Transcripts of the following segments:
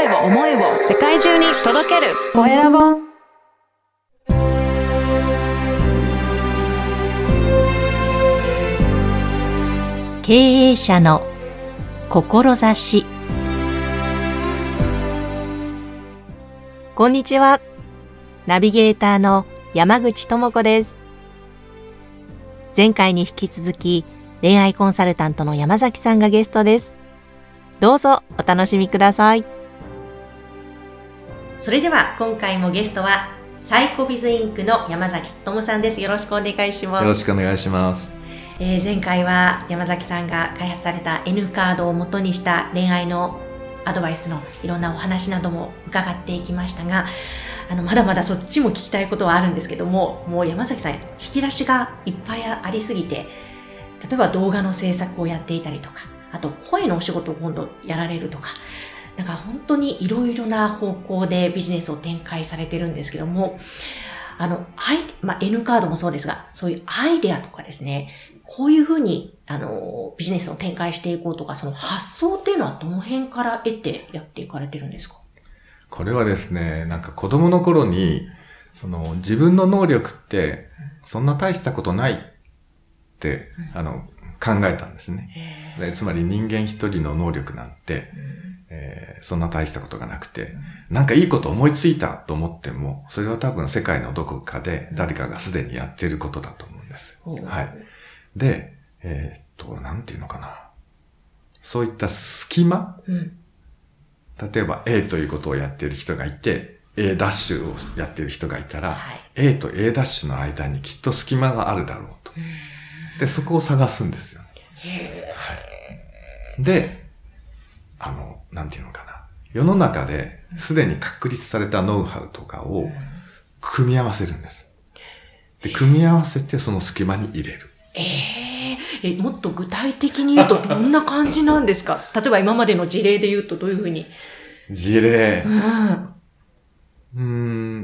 声を思いを世界中に届ける。コエラボ。経営者の志。こんにちは。ナビゲーターの山口智子です。前回に引き続き恋愛コンサルタントの山崎さんがゲストです。どうぞお楽しみください。それでは今回もゲストはサイコビズインクの山崎智さんです。よろしくお願いします。よろしくお願いします。えー、前回は山崎さんが開発された N カードを元にした恋愛のアドバイスのいろんなお話なども伺っていきましたが、あの、まだまだそっちも聞きたいことはあるんですけども、もう山崎さん、引き出しがいっぱいありすぎて、例えば動画の制作をやっていたりとか、あと声のお仕事を今度やられるとか、なんか本当にいろいろな方向でビジネスを展開されてるんですけども、あの、アイ、まあ、N カードもそうですが、そういうアイデアとかですね、こういうふうに、あの、ビジネスを展開していこうとか、その発想っていうのはどの辺から得てやっていかれてるんですか？これはですね、なんか子供の頃に、その自分の能力ってそんな大したことないって、うん、あの、考えたんですね。でつまり人間一人の能力なんて、うん、えー、そんな大したことがなくて、うん、なんかいいこと思いついたと思っても、それは多分世界のどこかで誰かがすでにやっていることだと思うんです。はい。で、えー、っと、なんていうのかな。そういった隙間、うん、例えば A ということをやっている人がいて、A ダッシュをやっている人がいたら、はい、A と A ダッシュの間にきっと隙間があるだろうと。で、そこを探すんですよ、ね。はい。で、あの、なんていうのかな。世の中ですでに確立されたノウハウとかを組み合わせるんです。で、組み合わせてその隙間に入れる。えー、え、もっと具体的に言うとどんな感じなんですか？例えば今までの事例で言うとどういうふうに？事例。うん。う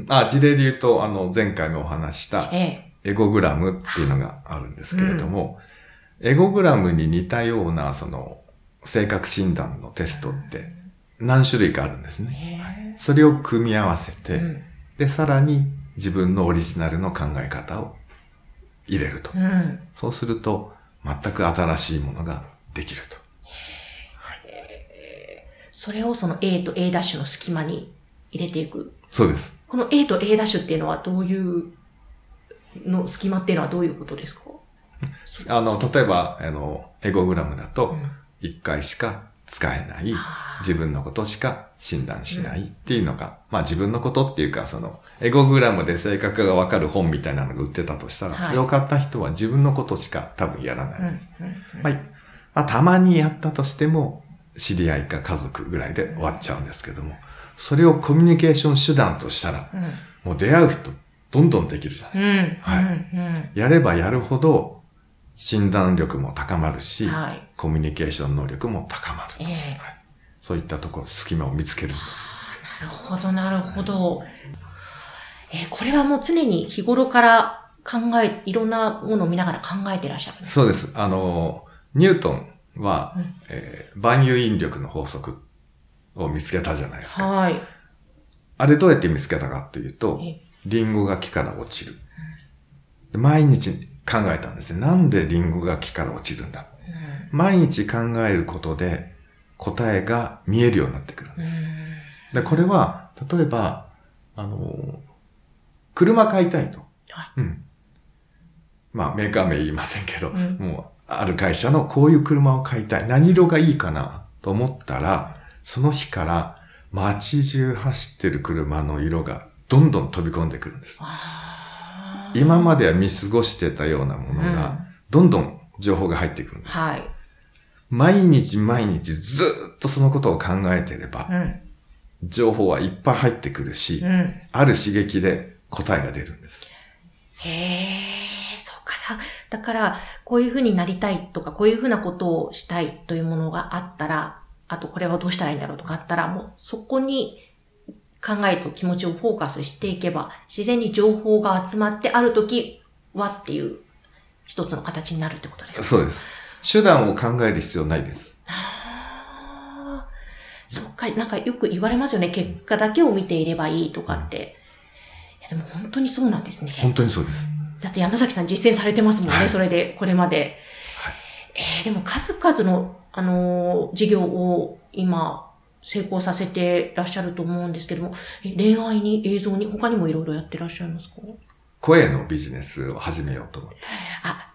ん。あ、事例で言うと、あの、前回もお話した、エゴグラムっていうのがあるんですけれども、うん、エゴグラムに似たような、その、性格診断のテストって何種類かあるんですね。それを組み合わせて、うん、で、さらに自分のオリジナルの考え方を入れると。うん、そうすると、全く新しいものができると。はい、それをその A と A' ダッシュの隙間に入れていく。そうです。この A と A' ダッシュっていうのはどういうの隙間っていうのはどういうことですか？あの、例えば、あの、エゴグラムだと、1回しか使えない、自分のことしか診断しないっていうのが、うん、まあ自分のことっていうか、その、エゴグラムで性格がわかる本みたいなのが売ってたとしたら、はい、それを買った人は自分のことしか多分やらない。です。まあ、まあ、たまにやったとしても、知り合いか家族ぐらいで終わっちゃうんですけども、それをコミュニケーション手段としたら、うん、もう出会う人どんどんできるじゃないですか。はい、やればやるほど、診断力も高まるし、はい、コミュニケーション能力も高まる、えーはい。そういったところ、隙間を見つけるんです。なるほど、なるほど。えー、これはもう常に日頃から考え、いろんなものを見ながら考えてらっしゃるそうです。あの、ニュートンは、うん、えー、万有引力の法則を見つけたじゃないですか。はい。あれどうやって見つけたかというと、リンゴが木から落ちる。毎日考えたんですね。なんでリンゴが木から落ちるんだ？うん、毎日考えることで答えが見えるようになってくるんです。でこれは、例えば、あの、車買いたいと。はい、うん。まあ、メーカー名言いませんけど、うん、もう、ある会社のこういう車を買いたい。何色がいいかなと思ったら、その日から街中走ってる車の色がどんどん飛び込んでくるんです。今までは見過ごしてたようなものが、どんどん情報が入ってくるんです。はい。毎日毎日ずっとそのことを考えてれば、うん、情報はいっぱい入ってくるし、うん、ある刺激で答えが出るんです。へえ、そうかだ。だから、こういうふうになりたいとか、こういうふうなことをしたいというものがあったら、あとこれはどうしたらいいんだろうとかあったら、もうそこに考えと気持ちをフォーカスしていけば、自然に情報が集まってある時はっていう一つの形になるってことですか？そうです。手段を考える必要ないです。そっか、なんかよく言われますよね。結果だけを見ていればいいとかって。いや、でも本当にそうなんですね。本当にそうです。だって山崎さん実践されてますもんね、はい、それで、これまで。はい、えー、でも数々の、あのー、事業を今、成功させてらっしゃると思うんですけども、恋愛に映像に他にもいろいろやってらっしゃいますか？声のビジネスを始めようと思ってあ、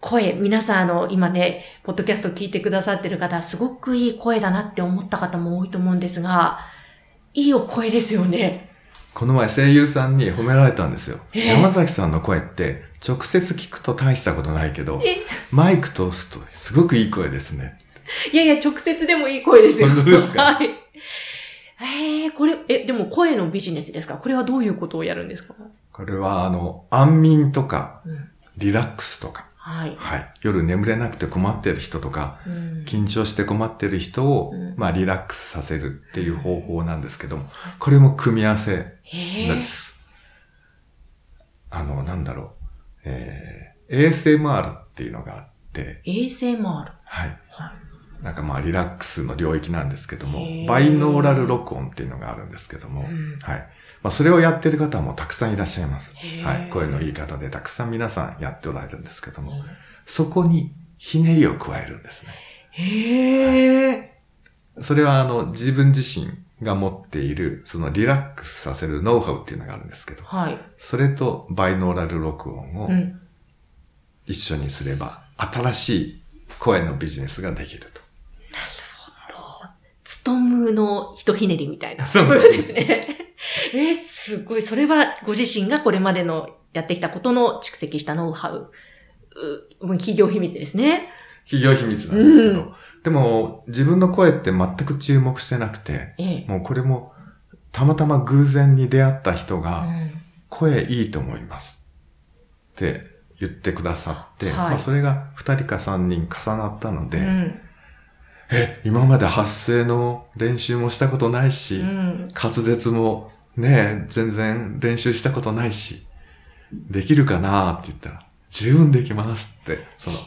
声、皆さんあの、今ね、ポッドキャスト聞いてくださってる方、すごくいい声だなって思った方も多いと思うんですが、いいお声ですよね。この前声優さんに褒められたんですよ。えー、山崎さんの声って直接聞くと大したことないけど、マイク通すとすごくいい声ですね。いやいや、直接でもいい声ですよ。本当ですか？はい。えー、これ、え、でも声のビジネスですか？これはどういうことをやるんですか？これは、あの、安眠とか、リラックスとか、はい。はい。夜眠れなくて困ってる人とか、うん、緊張して困ってる人を、うん、まあ、リラックスさせるっていう方法なんですけども、これも組み合わせです。あの、なんだろう。えー、ASMR っていうのがあって。ASMR? はい。はい。なんかまあリラックスの領域なんですけども、バイノーラル録音っていうのがあるんですけども、うん、はい。まあそれをやってる方もたくさんいらっしゃいます。はい。声のいい方でたくさん皆さんやっておられるんですけども、そこにひねりを加えるんですね。へー。はい、それはあの自分自身が持っているそのリラックスさせるノウハウっていうのがあるんですけど、はい。それとバイノーラル録音を一緒にすれば、新しい声のビジネスができると。つとむのひとひねりみたいな。そうですね。えすごい。それはご自身がこれまでのやってきたことの蓄積したノウハウ。う企業秘密ですね。企業秘密なんですけど。うん、でも、自分の声って全く注目してなくて、ええ、もうこれも、たまたま偶然に出会った人が、声いいと思います。って言ってくださって、はい、まあそれが2人か3人重なったので、うんえ、今まで発声の練習もしたことないし、うん、滑舌もね、全然練習したことないし、できるかなって言ったら、十分できますって、その、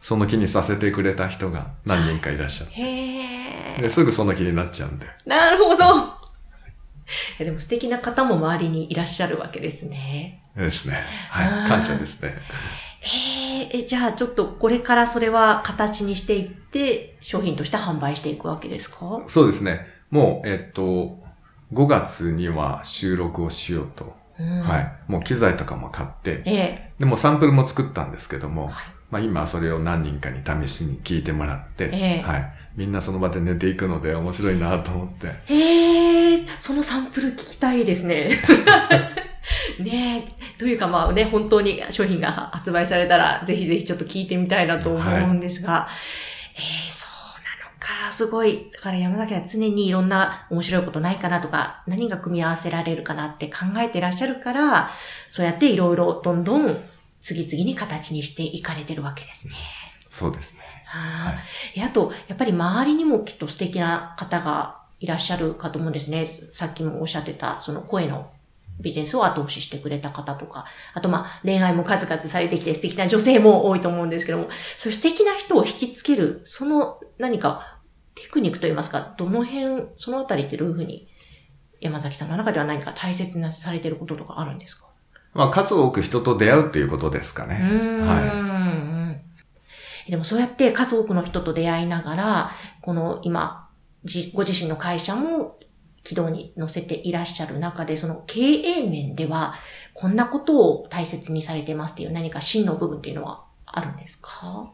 その気にさせてくれた人が何人かいらっしゃって。へですぐその気になっちゃうんで。なるほど。でも素敵な方も周りにいらっしゃるわけですね。ですね。はい。感謝ですね。えー、じゃあちょっとこれからそれは形にしていって商品として販売していくわけですか？そうですね。もう、えっと、5月には収録をしようと。うん、はい。もう機材とかも買って、ええ、でもサンプルも作ったんですけども、はい、まあ今それを何人かに試しに聞いてもらって、え、はい。みんなその場で寝ていくので面白いなと思って。へえ、そのサンプル聞きたいですね。ねえ、というかまあね、本当に商品が発売されたら、ぜひぜひちょっと聞いてみたいなと思うんですが、はい、えー、そうなのか、すごい。だから山崎は常にいろんな面白いことないかなとか、何が組み合わせられるかなって考えていらっしゃるから、そうやっていろいろどんどん次々に形にしていかれてるわけですね。そうですね。はい、あと、やっぱり周りにもきっと素敵な方がいらっしゃるかと思うんですね。さっきもおっしゃってた、その声のビジネスを後押ししてくれた方とか、あとまあ恋愛も数々されてきて素敵な女性も多いと思うんですけども、そういう素敵な人を引きつける、その何かテクニックといいますか、どの辺、そのあたりってどういうふうに山崎さんの中では何か大切なされてることとかあるんですか？まあ数多く人と出会うっていうことですかね。はい。でもそうやって数多くの人と出会いながら、この今、ご自身の会社も軌道に乗せていらっしゃる中で、その経営面では、こんなことを大切にされてますっていう何か真の部分っていうのはあるんですか？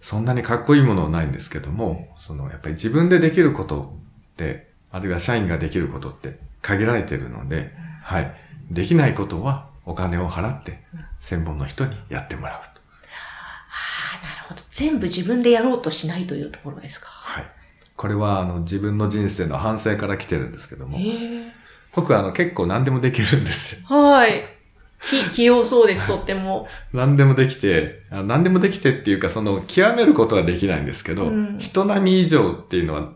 そんなにかっこいいものはないんですけども、その、やっぱり自分でできることって、あるいは社員ができることって限られてるので、うん、はい。できないことはお金を払って、専門の人にやってもらうと。ああ、なるほど。全部自分でやろうとしないというところですか？はい。これはあの自分の人生の反省から来てるんですけども、僕はあの結構何でもできるんですよ。はい。き、器用そうです、とっても。何でもできて、何でもできてっていうか、その、極めることはできないんですけど、うん、人並み以上っていうのは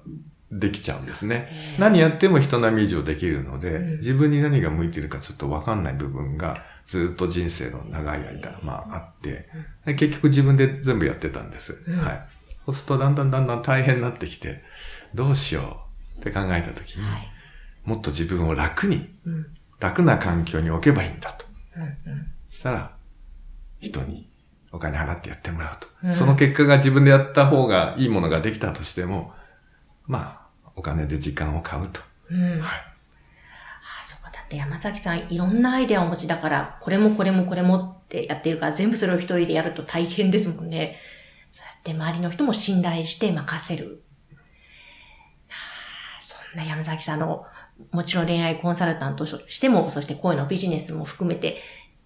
できちゃうんですね。何やっても人並み以上できるので、うん、自分に何が向いてるかちょっとわかんない部分が、ずっと人生の長い間、まああって、結局自分で全部やってたんです。うん、はい。そうするとだんだんだんだん大変になってきて、どうしようって考えたときに、はい、もっと自分を楽に、うん、楽な環境に置けばいいんだと。うんうん、したら、人にお金払ってやってもらうと、うん。その結果が自分でやった方がいいものができたとしても、まあ、お金で時間を買うと。うん、はい。ああ、そうか。だって山崎さんいろんなアイデアをお持ちだから、これもこれもこれもってやってるから、全部それを一人でやると大変ですもんね。そうやって周りの人も信頼して任せる。そんな山崎さんの、もちろん恋愛コンサルタントとしても、そして声のビジネスも含めて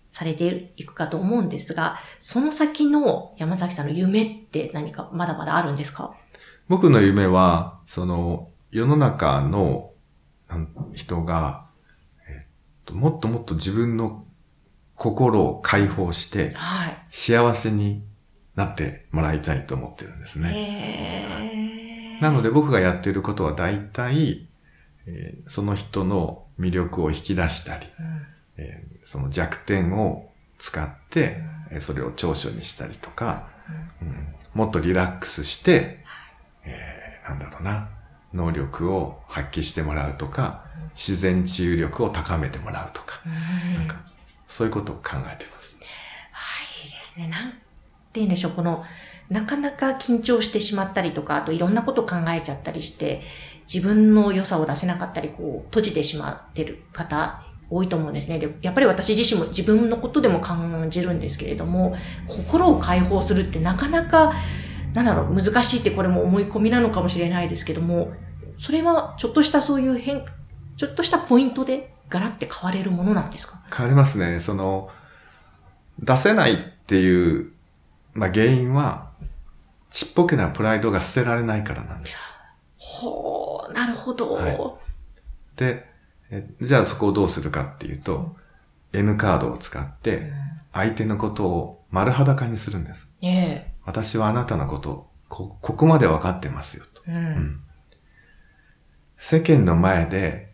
されていくかと思うんですが、その先の山崎さんの夢って何かまだまだあるんですか？僕の夢は、その、世の中の人が、えっと、もっともっと自分の心を解放して、はい、幸せになってもらいたいと思ってるんですね。なので僕がやっていることは大体、えー、その人の魅力を引き出したり、うん、えー、その弱点を使って、うん、それを長所にしたりとか、うん、うん、もっとリラックスして、えー、なんだろうな、能力を発揮してもらうとか、自然治癒力を高めてもらうとか、なんかそういうことを考えてます。はい、いいですね。なんて言うんでしょう、この、なかなか緊張してしまったりとか、あといろんなこと考えちゃったりして、自分の良さを出せなかったり、こう、閉じてしまってる方、多いと思うんですね。で、やっぱり私自身も自分のことでも感じるんですけれども、心を解放するってなかなか、なんだろう、難しいってこれも思い込みなのかもしれないですけども、それはちょっとしたそういう変、ちょっとしたポイントでガラって変われるものなんですか？変わりますね。その、出せないっていうまあ原因は、ちっぽけなプライドが捨てられないからなんです。ほう、なるほど。はい、でじゃあそこをどうするかっていうと、うん、N カードを使って、相手のことを丸裸にするんです。ええ、私はあなたのことをこ、ここまで分かってますよと、うん、うん。世間の前で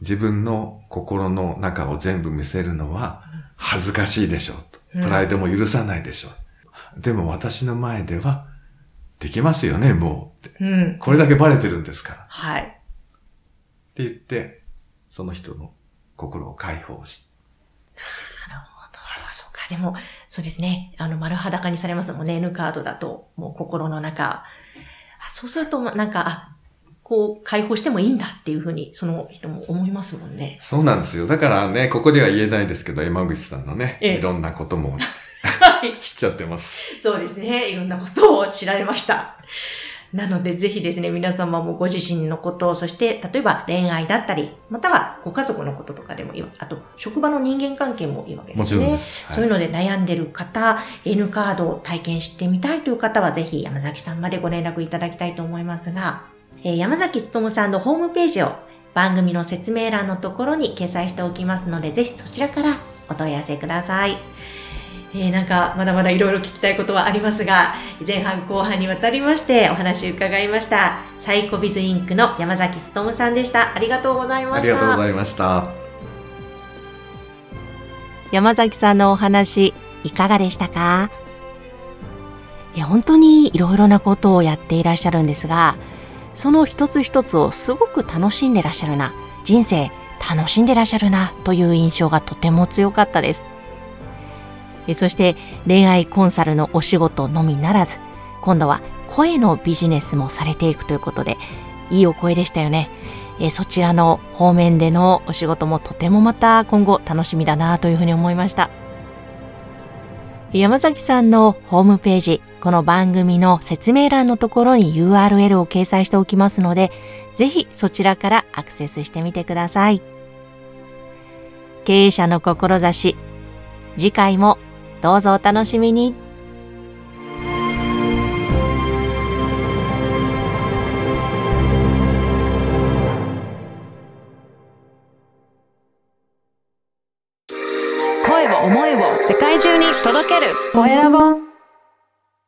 自分の心の中を全部見せるのは恥ずかしいでしょうと。プライドも許さないでしょう。でも私の前では、できますよね、もうって。うん。これだけバレてるんですから。はい。って言って、その人の心を解放し、なるほど。そうか。でも、そうですね。あの、丸裸にされますもんね。N カードだと、もう心の中。あそうすると、なんか、あ、こう、解放してもいいんだっていうふうに、その人も思いますもんね。そうなんですよ。だからね、ここでは言えないですけど、山口さんのね、いろんなことも 知っちゃってます。そうですね。いろんなことを知られました。なので、ぜひですね、皆様もご自身のことを、そして、例えば恋愛だったり、またはご家族のこととかでもいいわあと、職場の人間関係もいいわけですね。もちろんです。はい、そういうので悩んでる方、N カードを体験してみたいという方は、ぜひ山崎さんまでご連絡いただきたいと思いますが、えー、山崎努さんのホームページを番組の説明欄のところに掲載しておきますので、ぜひそちらからお問い合わせください。えー、なんかまだまだいろいろ聞きたいことはありますが、前半後半にわたりましてお話伺いました。サイコビズインクの山崎努さんでした。ありがとうございました。ありがとうございました。山崎さんのお話、いかがでしたか？いや本当にいろいろなことをやっていらっしゃるんですが、その一つ一つをすごく楽しんでらっしゃるな、人生楽しんでらっしゃるなという印象がとても強かったです。そして恋愛コンサルのお仕事のみならず、今度は声のビジネスもされていくということで、いいお声でしたよねえ。そちらの方面でのお仕事もとてもまた今後楽しみだなというふうに思いました。山崎さんのホームページ、この番組の説明欄のところに URL を掲載しておきますので、ぜひそちらからアクセスしてみてください。経営者の志、次回もどうぞお楽しみに。